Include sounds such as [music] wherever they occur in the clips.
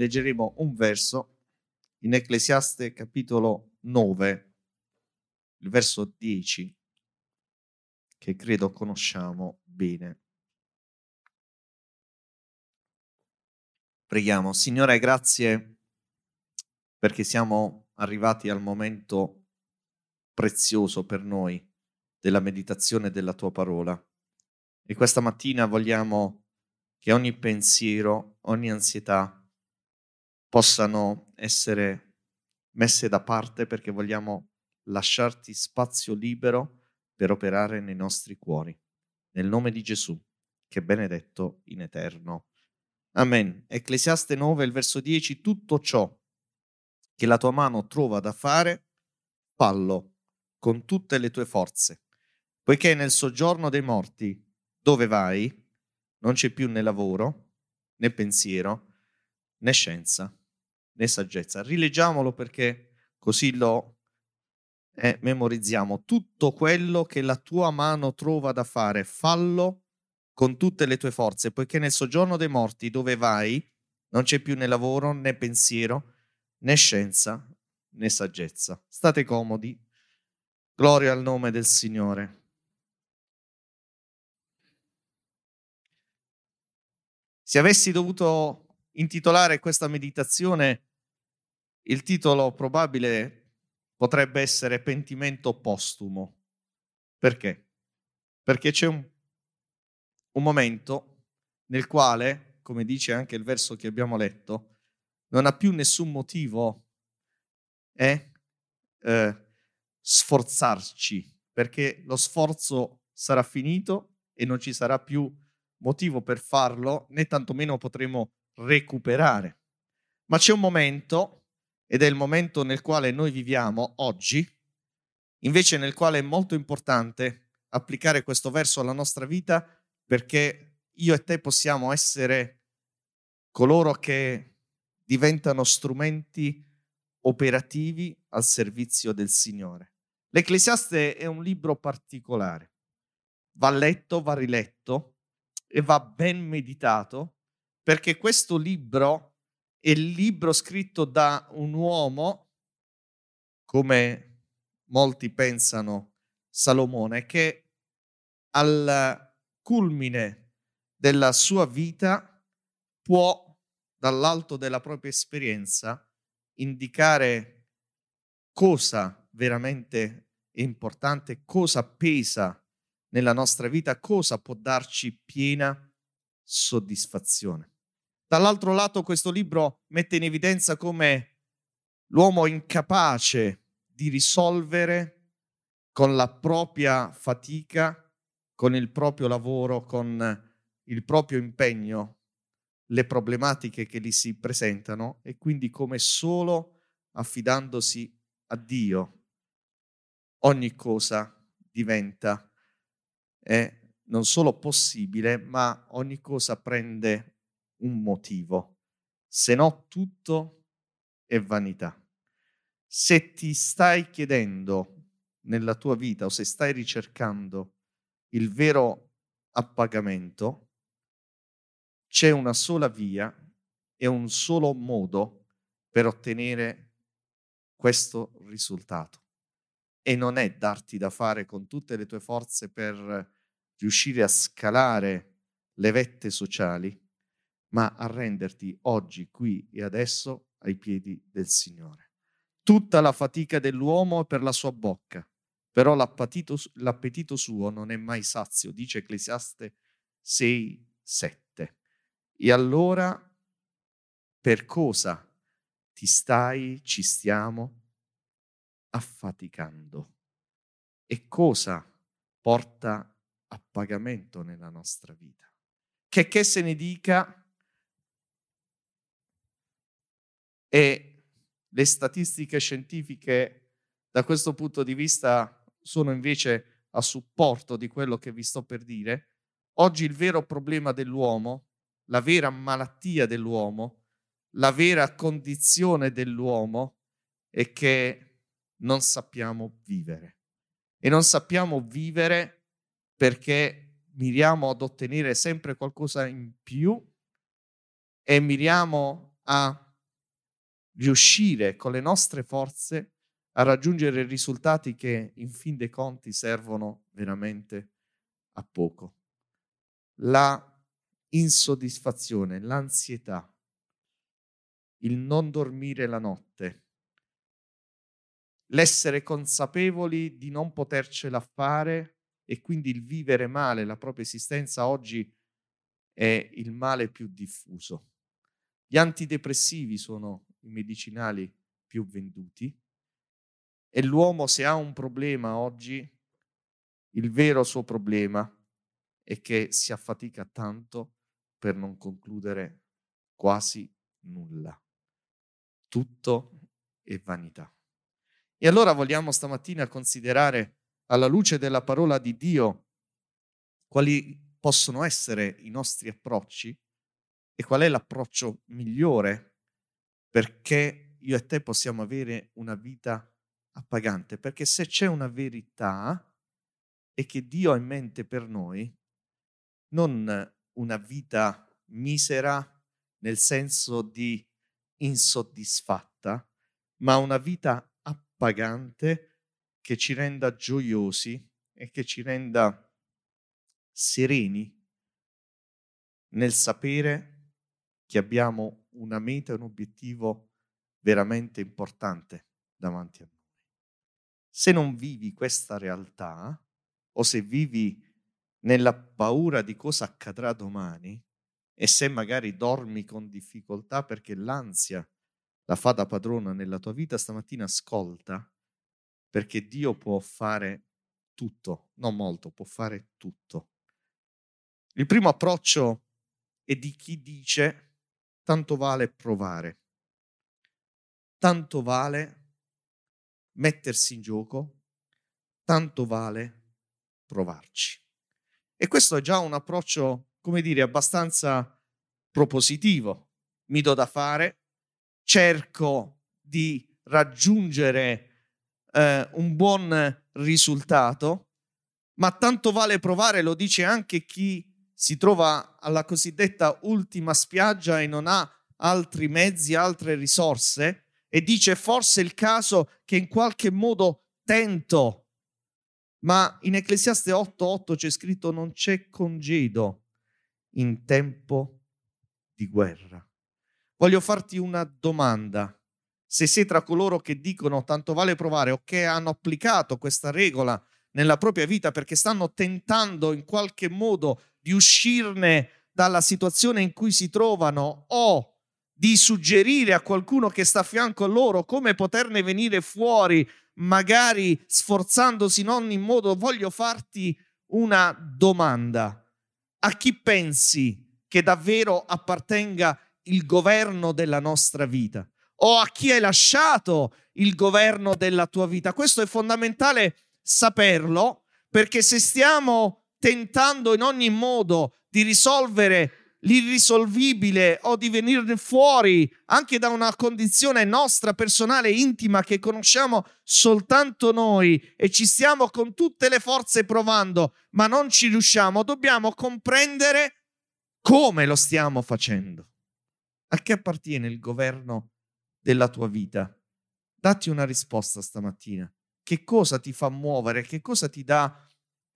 leggeremo un verso in Ecclesiaste capitolo 9, il verso 10, che credo conosciamo bene. Preghiamo, Signore, grazie perché siamo arrivati al momento prezioso per noi della meditazione della tua parola. E questa mattina vogliamo che ogni pensiero, ogni ansietà possano essere messe da parte perché vogliamo lasciarti spazio libero per operare nei nostri cuori. Nel nome di Gesù, che è benedetto in eterno. Amen. Ecclesiaste 9, il verso 10, tutto ciò che la tua mano trova da fare, fallo con tutte le tue forze, poiché nel soggiorno dei morti, dove vai, non c'è più né lavoro, né pensiero, né scienza, né saggezza. Rileggiamolo perché così lo eh, memorizziamo. Tutto quello che la tua mano trova da fare, fallo con tutte le tue forze, poiché nel soggiorno dei morti dove vai non c'è più né lavoro, né pensiero, né scienza, né saggezza. State comodi. Gloria al nome del Signore. Se avessi dovuto intitolare questa meditazione, il titolo probabile potrebbe essere Pentimento postumo. Perché? Perché c'è un, un momento nel quale, come dice anche il verso che abbiamo letto, non ha più nessun motivo eh, eh, sforzarci, perché lo sforzo sarà finito e non ci sarà più motivo per farlo, né tantomeno potremo recuperare. Ma c'è un momento, ed è il momento nel quale noi viviamo oggi, invece nel quale è molto importante applicare questo verso alla nostra vita perché io e te possiamo essere coloro che diventano strumenti operativi al servizio del Signore. L'Ecclesiaste è un libro particolare, va letto, va riletto, e va ben meditato perché questo libro è il libro scritto da un uomo, come molti pensano Salomone, che al culmine della sua vita può, dall'alto della propria esperienza, indicare cosa veramente è importante, cosa pesa nella nostra vita, cosa può darci piena soddisfazione. Dall'altro lato questo libro mette in evidenza come l'uomo incapace di risolvere con la propria fatica, con il proprio lavoro, con il proprio impegno le problematiche che gli si presentano e quindi come solo affidandosi a Dio ogni cosa diventa. È non solo possibile, ma ogni cosa prende un motivo, se no tutto è vanità. Se ti stai chiedendo nella tua vita o se stai ricercando il vero appagamento, c'è una sola via e un solo modo per ottenere questo risultato e non è darti da fare con tutte le tue forze per riuscire a scalare le vette sociali, ma a renderti oggi, qui e adesso ai piedi del Signore. Tutta la fatica dell'uomo è per la sua bocca, però l'appetito, l'appetito suo non è mai sazio, dice Ecclesiaste 6, 7. E allora per cosa ti stai, ci stiamo affaticando. E cosa porta a pagamento nella nostra vita? Che che se ne dica e le statistiche scientifiche da questo punto di vista sono invece a supporto di quello che vi sto per dire, oggi il vero problema dell'uomo, la vera malattia dell'uomo, la vera condizione dell'uomo è che non sappiamo vivere. E non sappiamo vivere perché miriamo ad ottenere sempre qualcosa in più e miriamo a riuscire con le nostre forze a raggiungere risultati che in fin dei conti servono veramente a poco. La insoddisfazione, l'ansietà, il non dormire la notte, l'essere consapevoli di non potercela fare e quindi il vivere male la propria esistenza oggi è il male più diffuso. Gli antidepressivi sono i medicinali più venduti e l'uomo se ha un problema oggi, il vero suo problema è che si affatica tanto per non concludere quasi nulla. Tutto è vanità. E allora vogliamo stamattina considerare alla luce della parola di Dio quali possono essere i nostri approcci e qual è l'approccio migliore perché io e te possiamo avere una vita appagante. Perché se c'è una verità è che Dio ha in mente per noi non una vita misera nel senso di insoddisfatta, ma una vita appagante che ci renda gioiosi e che ci renda sereni nel sapere che abbiamo una meta, un obiettivo veramente importante davanti a noi. Se non vivi questa realtà o se vivi nella paura di cosa accadrà domani e se magari dormi con difficoltà perché l'ansia la fa da padrona nella tua vita, stamattina ascolta perché Dio può fare tutto, non molto, può fare tutto. Il primo approccio è di chi dice tanto vale provare, tanto vale mettersi in gioco, tanto vale provarci. E questo è già un approccio, come dire, abbastanza propositivo. Mi do da fare, cerco di raggiungere eh, un buon risultato, ma tanto vale provare, lo dice anche chi si trova alla cosiddetta ultima spiaggia e non ha altri mezzi, altre risorse, e dice forse è il caso che in qualche modo tento. Ma in Ecclesiaste 8:8 c'è scritto non c'è congedo in tempo di guerra. Voglio farti una domanda. Se sei tra coloro che dicono tanto vale provare o che hanno applicato questa regola nella propria vita perché stanno tentando in qualche modo di uscirne dalla situazione in cui si trovano o di suggerire a qualcuno che sta a fianco a loro come poterne venire fuori, magari sforzandosi in ogni modo, voglio farti una domanda. A chi pensi che davvero appartenga il governo della nostra vita? O a chi hai lasciato il governo della tua vita? Questo è fondamentale saperlo perché se stiamo tentando in ogni modo di risolvere l'irrisolvibile o di venirne fuori anche da una condizione nostra personale intima che conosciamo soltanto noi e ci stiamo con tutte le forze provando, ma non ci riusciamo, dobbiamo comprendere come lo stiamo facendo. A che appartiene il governo della tua vita? Datti una risposta stamattina. Che cosa ti fa muovere? Che cosa ti dà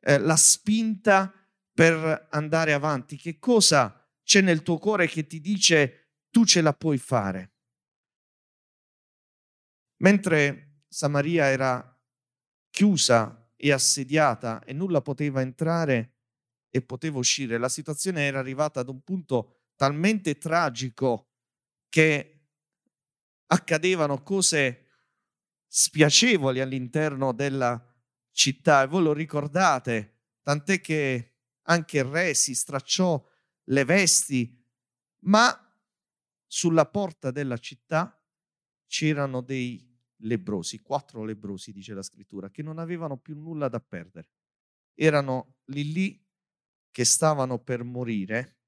eh, la spinta per andare avanti? Che cosa c'è nel tuo cuore che ti dice tu ce la puoi fare. Mentre Samaria era chiusa e assediata e nulla poteva entrare e poteva uscire, la situazione era arrivata ad un punto talmente tragico che accadevano cose spiacevoli all'interno della città e voi lo ricordate, tant'è che anche il re si stracciò le vesti, ma sulla porta della città c'erano dei lebrosi, quattro lebrosi, dice la scrittura, che non avevano più nulla da perdere. Erano lì lì che stavano per morire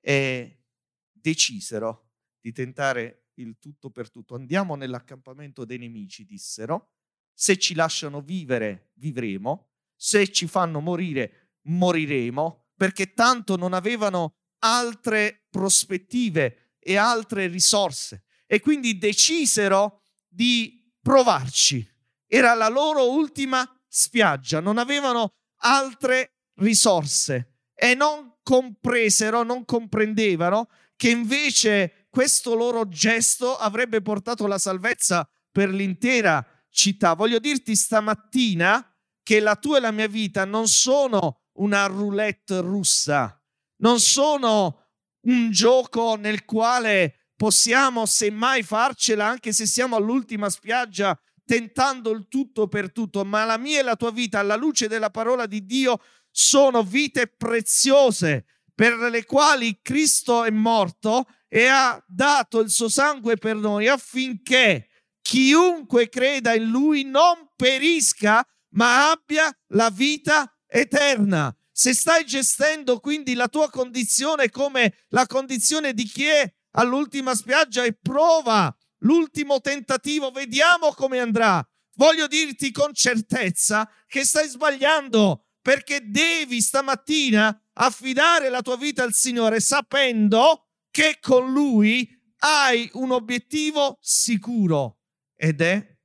e decisero di tentare il tutto per tutto. Andiamo nell'accampamento dei nemici, dissero. Se ci lasciano vivere, vivremo. Se ci fanno morire, moriremo perché tanto non avevano altre prospettive e altre risorse. e quindi decisero di provarci. Era la loro ultima spiaggia, non avevano altre risorse e non compresero, non comprendevano che invece questo loro gesto avrebbe portato la salvezza per l'intera città. Voglio dirti stamattina che la tua e la mia vita non sono una roulette russa, non sono un gioco nel quale possiamo semmai farcela anche se siamo all'ultima spiaggia tentando il tutto per tutto, ma la mia e la tua vita alla luce della parola di Dio sono vite preziose per le quali Cristo è morto e ha dato il suo sangue per noi affinché chiunque creda in lui non perisca, ma abbia la vita eterna. Se stai gestendo quindi la tua condizione come la condizione di chi è all'ultima spiaggia e prova l'ultimo tentativo, vediamo come andrà. Voglio dirti con certezza che stai sbagliando perché devi stamattina affidare la tua vita al Signore sapendo che con Lui hai un obiettivo sicuro ed è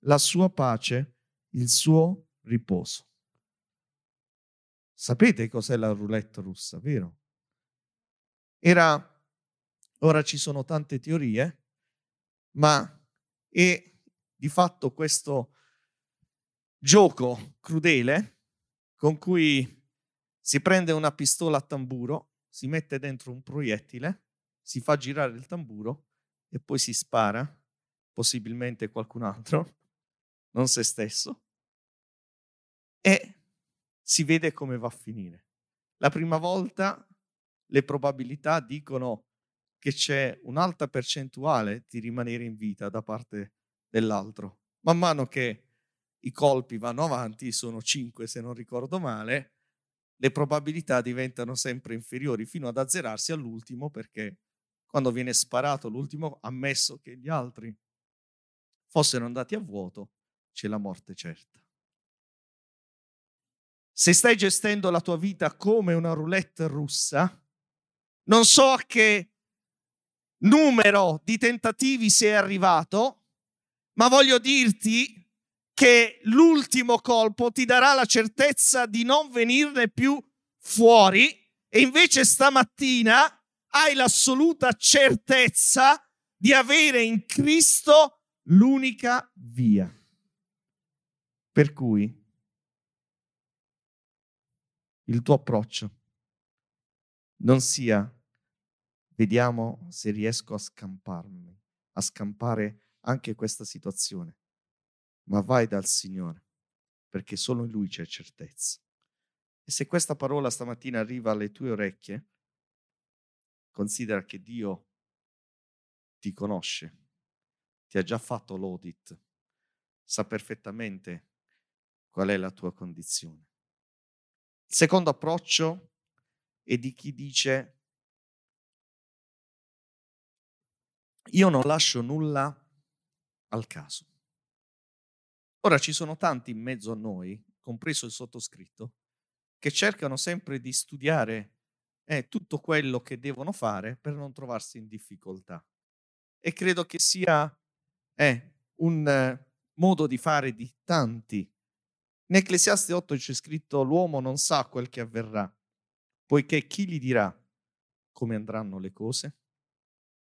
la sua pace, il suo riposo. Sapete cos'è la roulette russa, vero? Era, ora ci sono tante teorie, ma è di fatto questo gioco crudele con cui si prende una pistola a tamburo, si mette dentro un proiettile, si fa girare il tamburo e poi si spara, possibilmente qualcun altro, [laughs] non se stesso, e si vede come va a finire. La prima volta le probabilità dicono che c'è un'alta percentuale di rimanere in vita da parte dell'altro. Man mano che i colpi vanno avanti, sono 5 se non ricordo male, le probabilità diventano sempre inferiori fino ad azzerarsi all'ultimo perché quando viene sparato l'ultimo, ammesso che gli altri fossero andati a vuoto, c'è la morte certa. Se stai gestendo la tua vita come una roulette russa, non so a che numero di tentativi sei arrivato, ma voglio dirti che l'ultimo colpo ti darà la certezza di non venirne più fuori e invece stamattina hai l'assoluta certezza di avere in Cristo l'unica via. Per cui il tuo approccio non sia vediamo se riesco a scamparmi, a scampare anche questa situazione, ma vai dal Signore, perché solo in Lui c'è certezza. E se questa parola stamattina arriva alle tue orecchie, considera che Dio ti conosce, ti ha già fatto l'audit, sa perfettamente qual è la tua condizione. Il secondo approccio è di chi dice io non lascio nulla al caso. Ora ci sono tanti in mezzo a noi, compreso il sottoscritto, che cercano sempre di studiare eh, tutto quello che devono fare per non trovarsi in difficoltà. E credo che sia eh, un eh, modo di fare di tanti in Ecclesiaste 8 c'è scritto l'uomo non sa quel che avverrà, poiché chi gli dirà come andranno le cose?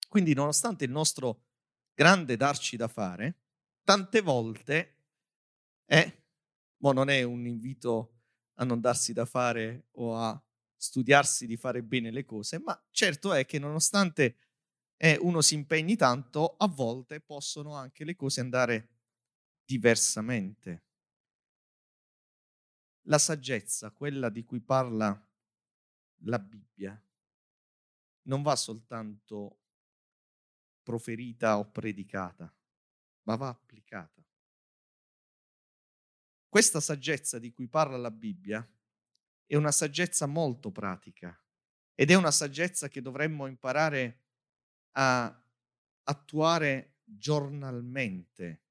Quindi nonostante il nostro grande darci da fare, tante volte è, ma non è un invito a non darsi da fare o a studiarsi di fare bene le cose, ma certo è che nonostante eh, uno si impegni tanto, a volte possono anche le cose andare diversamente la saggezza, quella di cui parla la Bibbia, non va soltanto proferita o predicata, ma va applicata. Questa saggezza di cui parla la Bibbia è una saggezza molto pratica ed è una saggezza che dovremmo imparare a attuare giornalmente,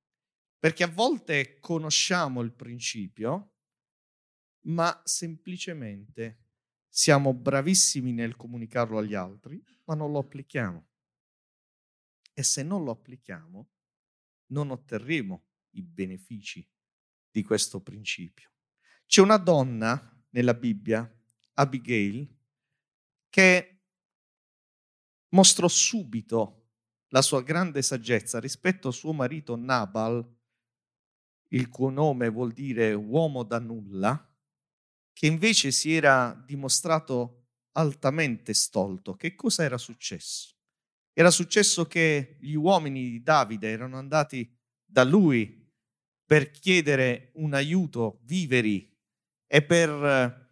perché a volte conosciamo il principio, ma semplicemente siamo bravissimi nel comunicarlo agli altri, ma non lo applichiamo. E se non lo applichiamo, non otterremo i benefici di questo principio. C'è una donna nella Bibbia, Abigail, che mostrò subito la sua grande saggezza rispetto a suo marito Nabal, il cui nome vuol dire uomo da nulla, che invece si era dimostrato altamente stolto. Che cosa era successo? Era successo che gli uomini di Davide erano andati da lui per chiedere un aiuto, viveri e per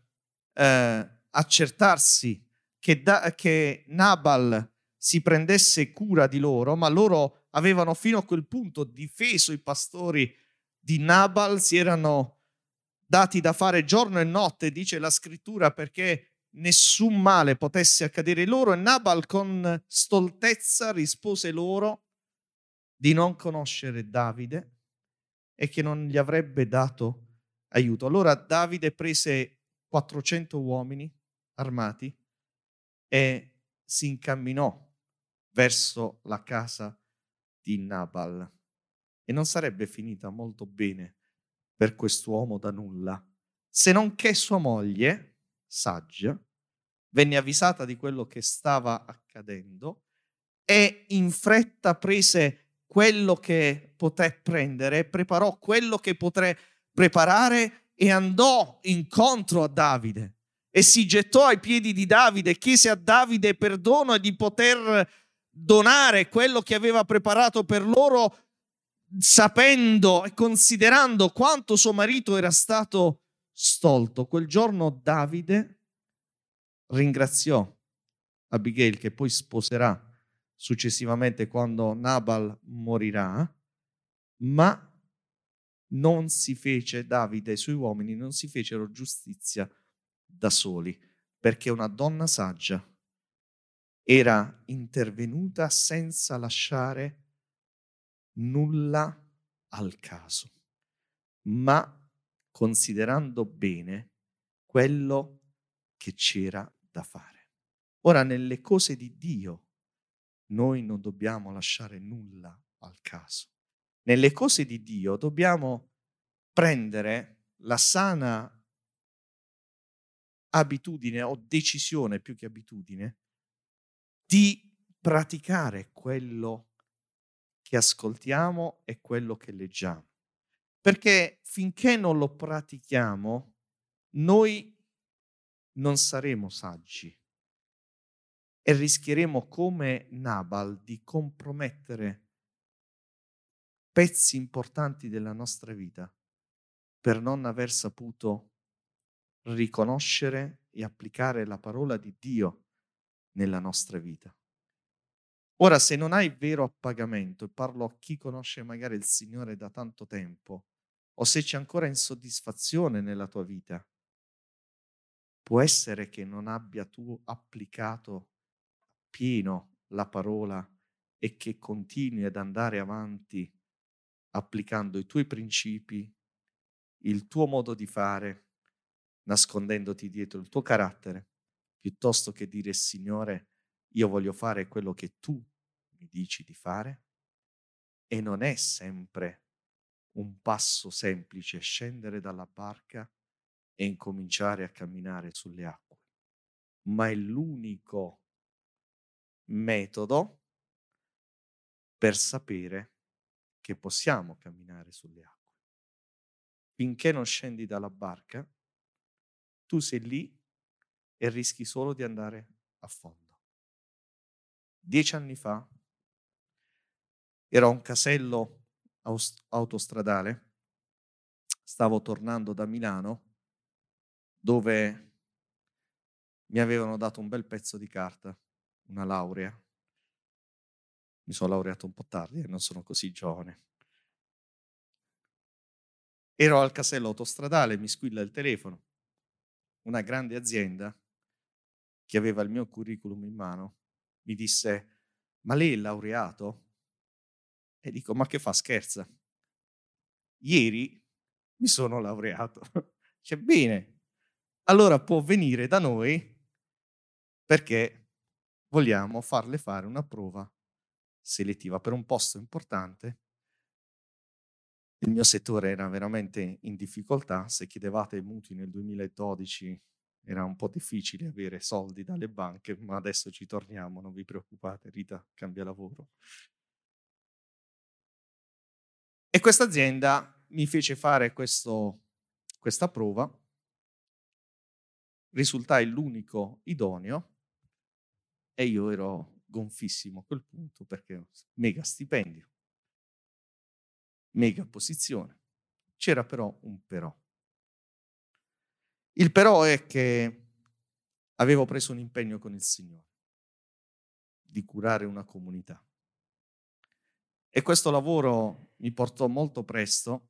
eh, accertarsi che, da, che Nabal si prendesse cura di loro, ma loro avevano fino a quel punto difeso i pastori di Nabal, si erano dati da fare giorno e notte, dice la scrittura, perché nessun male potesse accadere loro e Nabal con stoltezza rispose loro di non conoscere Davide e che non gli avrebbe dato aiuto. Allora Davide prese 400 uomini armati e si incamminò verso la casa di Nabal. E non sarebbe finita molto bene per quest'uomo da nulla, se non che sua moglie, saggia, venne avvisata di quello che stava accadendo e in fretta prese quello che poté prendere, preparò quello che poté preparare e andò incontro a Davide e si gettò ai piedi di Davide, chiese a Davide perdono e di poter donare quello che aveva preparato per loro, sapendo e considerando quanto suo marito era stato stolto. Quel giorno Davide ringraziò Abigail, che poi sposerà successivamente quando Nabal morirà, ma non si fece, Davide e i suoi uomini non si fecero giustizia da soli, perché una donna saggia era intervenuta senza lasciare nulla al caso, ma considerando bene quello che c'era da fare. Ora, nelle cose di Dio, noi non dobbiamo lasciare nulla al caso. Nelle cose di Dio dobbiamo prendere la sana abitudine o decisione più che abitudine di praticare quello che ascoltiamo e quello che leggiamo. Perché finché non lo pratichiamo, noi non saremo saggi e rischieremo come Nabal di compromettere pezzi importanti della nostra vita per non aver saputo riconoscere e applicare la parola di Dio nella nostra vita. Ora, se non hai vero appagamento, e parlo a chi conosce magari il Signore da tanto tempo, o se c'è ancora insoddisfazione nella tua vita, può essere che non abbia tu applicato pieno la parola e che continui ad andare avanti applicando i tuoi principi, il tuo modo di fare, nascondendoti dietro il tuo carattere, piuttosto che dire Signore, io voglio fare quello che tu mi dici di fare. E non è sempre un passo semplice scendere dalla barca e incominciare a camminare sulle acque, ma è l'unico metodo per sapere che possiamo camminare sulle acque. Finché non scendi dalla barca, tu sei lì e rischi solo di andare a fondo. Dieci anni fa ero a un casello autostradale, stavo tornando da Milano dove mi avevano dato un bel pezzo di carta, una laurea. Mi sono laureato un po' tardi e non sono così giovane. Ero al casello autostradale, mi squilla il telefono una grande azienda che aveva il mio curriculum in mano mi disse, ma lei è laureato? E dico, ma che fa, scherza? Ieri mi sono laureato. [laughs] Dice, bene, allora può venire da noi perché vogliamo farle fare una prova selettiva per un posto importante. Il mio settore era veramente in difficoltà, se chiedevate i mutui nel 2012 era un po' difficile avere soldi dalle banche, ma adesso ci torniamo, non vi preoccupate, Rita cambia lavoro. E questa azienda mi fece fare questo, questa prova, risultai l'unico idoneo e io ero gonfissimo a quel punto perché mega stipendio, mega posizione. C'era però un però. Il però è che avevo preso un impegno con il Signore di curare una comunità. E questo lavoro mi portò molto presto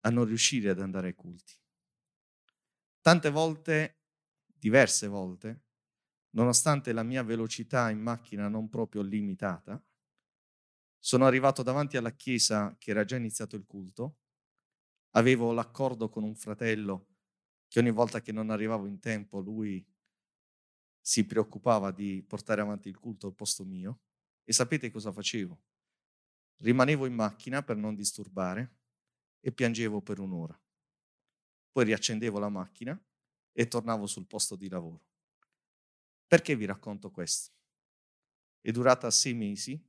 a non riuscire ad andare ai culti. Tante volte, diverse volte, nonostante la mia velocità in macchina non proprio limitata, sono arrivato davanti alla chiesa che era già iniziato il culto, avevo l'accordo con un fratello che ogni volta che non arrivavo in tempo lui si preoccupava di portare avanti il culto al posto mio e sapete cosa facevo? Rimanevo in macchina per non disturbare e piangevo per un'ora. Poi riaccendevo la macchina e tornavo sul posto di lavoro. Perché vi racconto questo? È durata sei mesi,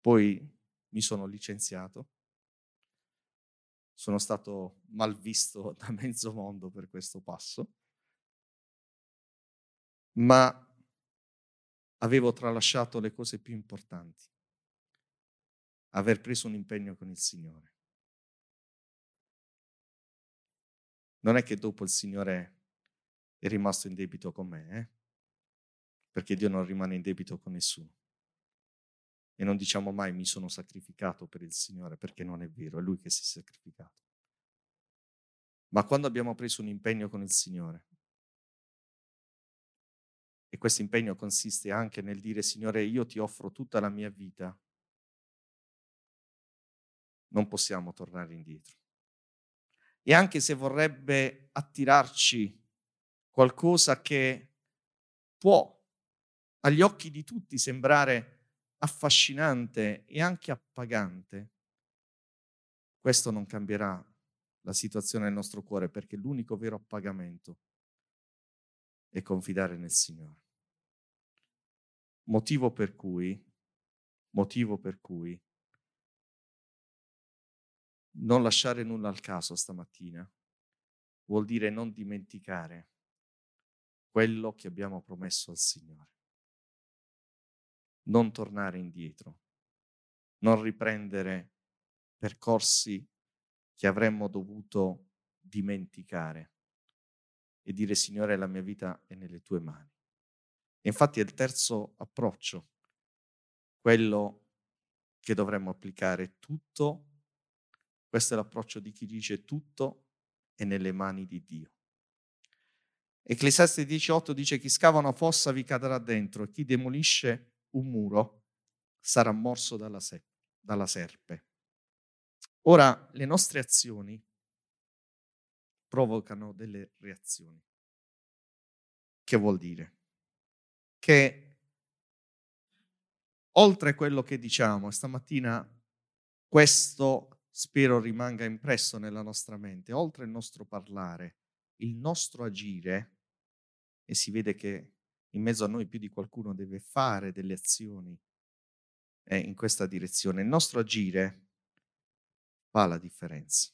poi mi sono licenziato sono stato mal visto [laughs] da mezzo mondo per questo passo, ma avevo tralasciato le cose più importanti, aver preso un impegno con il Signore. Non è che dopo il Signore è rimasto in debito con me, eh? perché Dio non rimane in debito con nessuno. E non diciamo mai mi sono sacrificato per il Signore, perché non è vero, è Lui che si è sacrificato. Ma quando abbiamo preso un impegno con il Signore, e questo impegno consiste anche nel dire, Signore, io ti offro tutta la mia vita, non possiamo tornare indietro. E anche se vorrebbe attirarci qualcosa che può agli occhi di tutti sembrare affascinante e anche appagante, questo non cambierà la situazione nel nostro cuore perché l'unico vero appagamento è confidare nel Signore. Motivo per cui, motivo per cui non lasciare nulla al caso stamattina vuol dire non dimenticare quello che abbiamo promesso al Signore non tornare indietro, non riprendere percorsi che avremmo dovuto dimenticare e dire Signore la mia vita è nelle tue mani. E infatti è il terzo approccio, quello che dovremmo applicare tutto, questo è l'approccio di chi dice tutto è nelle mani di Dio. Ecclesiastes 18 dice chi scava una fossa vi cadrà dentro chi demolisce un muro sarà morso dalla, se- dalla serpe. Ora, le nostre azioni provocano delle reazioni. Che vuol dire? Che oltre a quello che diciamo, stamattina questo spero rimanga impresso nella nostra mente, oltre il nostro parlare, il nostro agire, e si vede che in mezzo a noi più di qualcuno deve fare delle azioni eh, in questa direzione. Il nostro agire fa la differenza.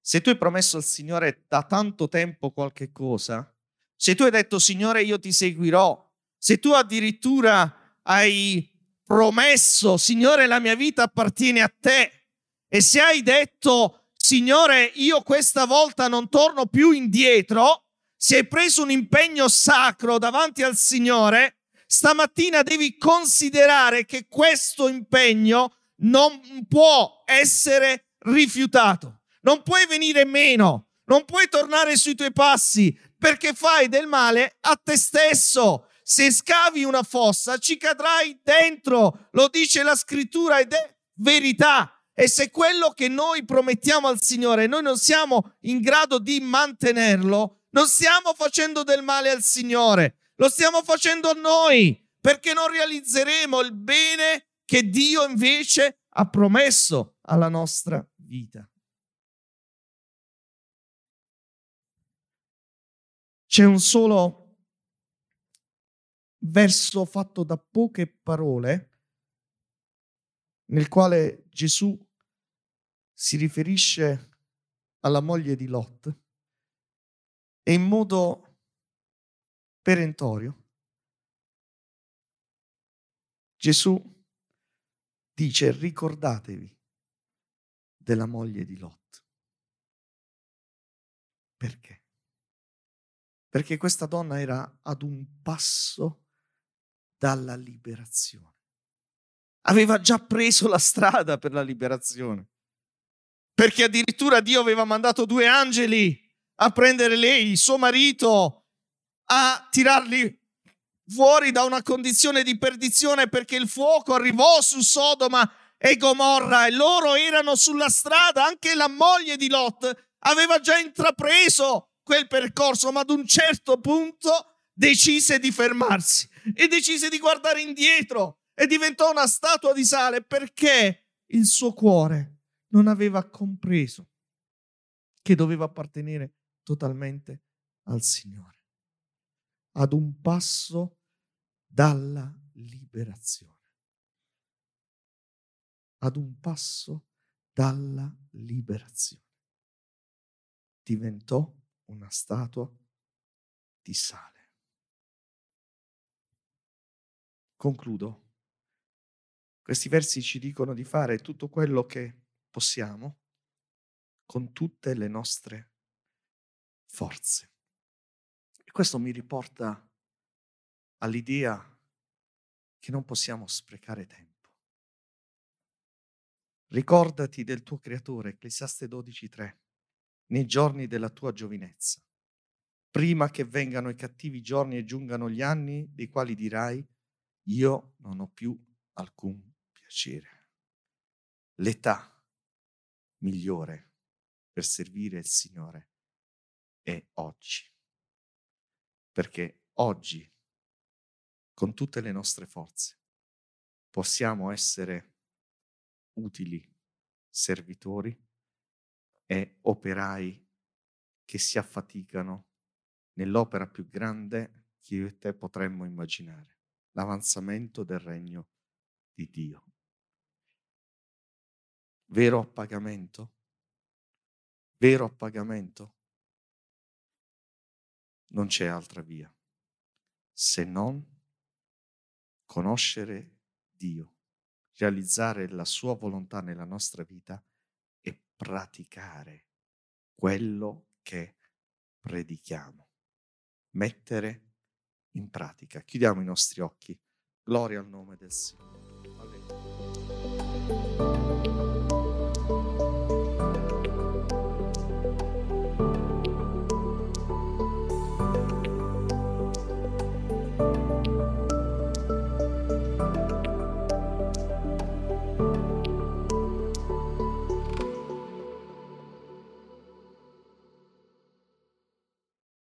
Se tu hai promesso al Signore da tanto tempo qualche cosa, se tu hai detto Signore io ti seguirò, se tu addirittura hai promesso Signore la mia vita appartiene a te e se hai detto Signore io questa volta non torno più indietro, se hai preso un impegno sacro davanti al Signore, stamattina devi considerare che questo impegno non può essere rifiutato, non puoi venire meno, non puoi tornare sui tuoi passi perché fai del male a te stesso. Se scavi una fossa ci cadrai dentro, lo dice la scrittura ed è verità. E se quello che noi promettiamo al Signore noi non siamo in grado di mantenerlo, non stiamo facendo del male al Signore, lo stiamo facendo a noi, perché non realizzeremo il bene che Dio invece ha promesso alla nostra vita. C'è un solo verso fatto da poche parole nel quale Gesù si riferisce alla moglie di Lot e in modo perentorio Gesù dice ricordatevi della moglie di Lot. Perché? Perché questa donna era ad un passo dalla liberazione. Aveva già preso la strada per la liberazione. Perché addirittura Dio aveva mandato due angeli a prendere lei, suo marito, a tirarli fuori da una condizione di perdizione perché il fuoco arrivò su Sodoma e Gomorra e loro erano sulla strada, anche la moglie di Lot aveva già intrapreso quel percorso, ma ad un certo punto decise di fermarsi e decise di guardare indietro e diventò una statua di sale perché il suo cuore non aveva compreso che doveva appartenere totalmente al Signore. Ad un passo dalla liberazione. Ad un passo dalla liberazione. Diventò una statua di sale. Concludo. Questi versi ci dicono di fare tutto quello che possiamo con tutte le nostre forze. E questo mi riporta all'idea che non possiamo sprecare tempo. Ricordati del tuo creatore, Ecclesiaste 12.3, nei giorni della tua giovinezza, prima che vengano i cattivi giorni e giungano gli anni dei quali dirai, io non ho più alcun piacere. L'età migliore per servire il Signore è oggi, perché oggi con tutte le nostre forze. Possiamo essere utili servitori e operai che si affaticano nell'opera più grande che io e te potremmo immaginare, l'avanzamento del regno di Dio. Vero appagamento? Vero appagamento? Non c'è altra via se non conoscere Dio, realizzare la sua volontà nella nostra vita e praticare quello che predichiamo. Mettere in pratica. Chiudiamo i nostri occhi. Gloria al nome del Signore. Alleluia.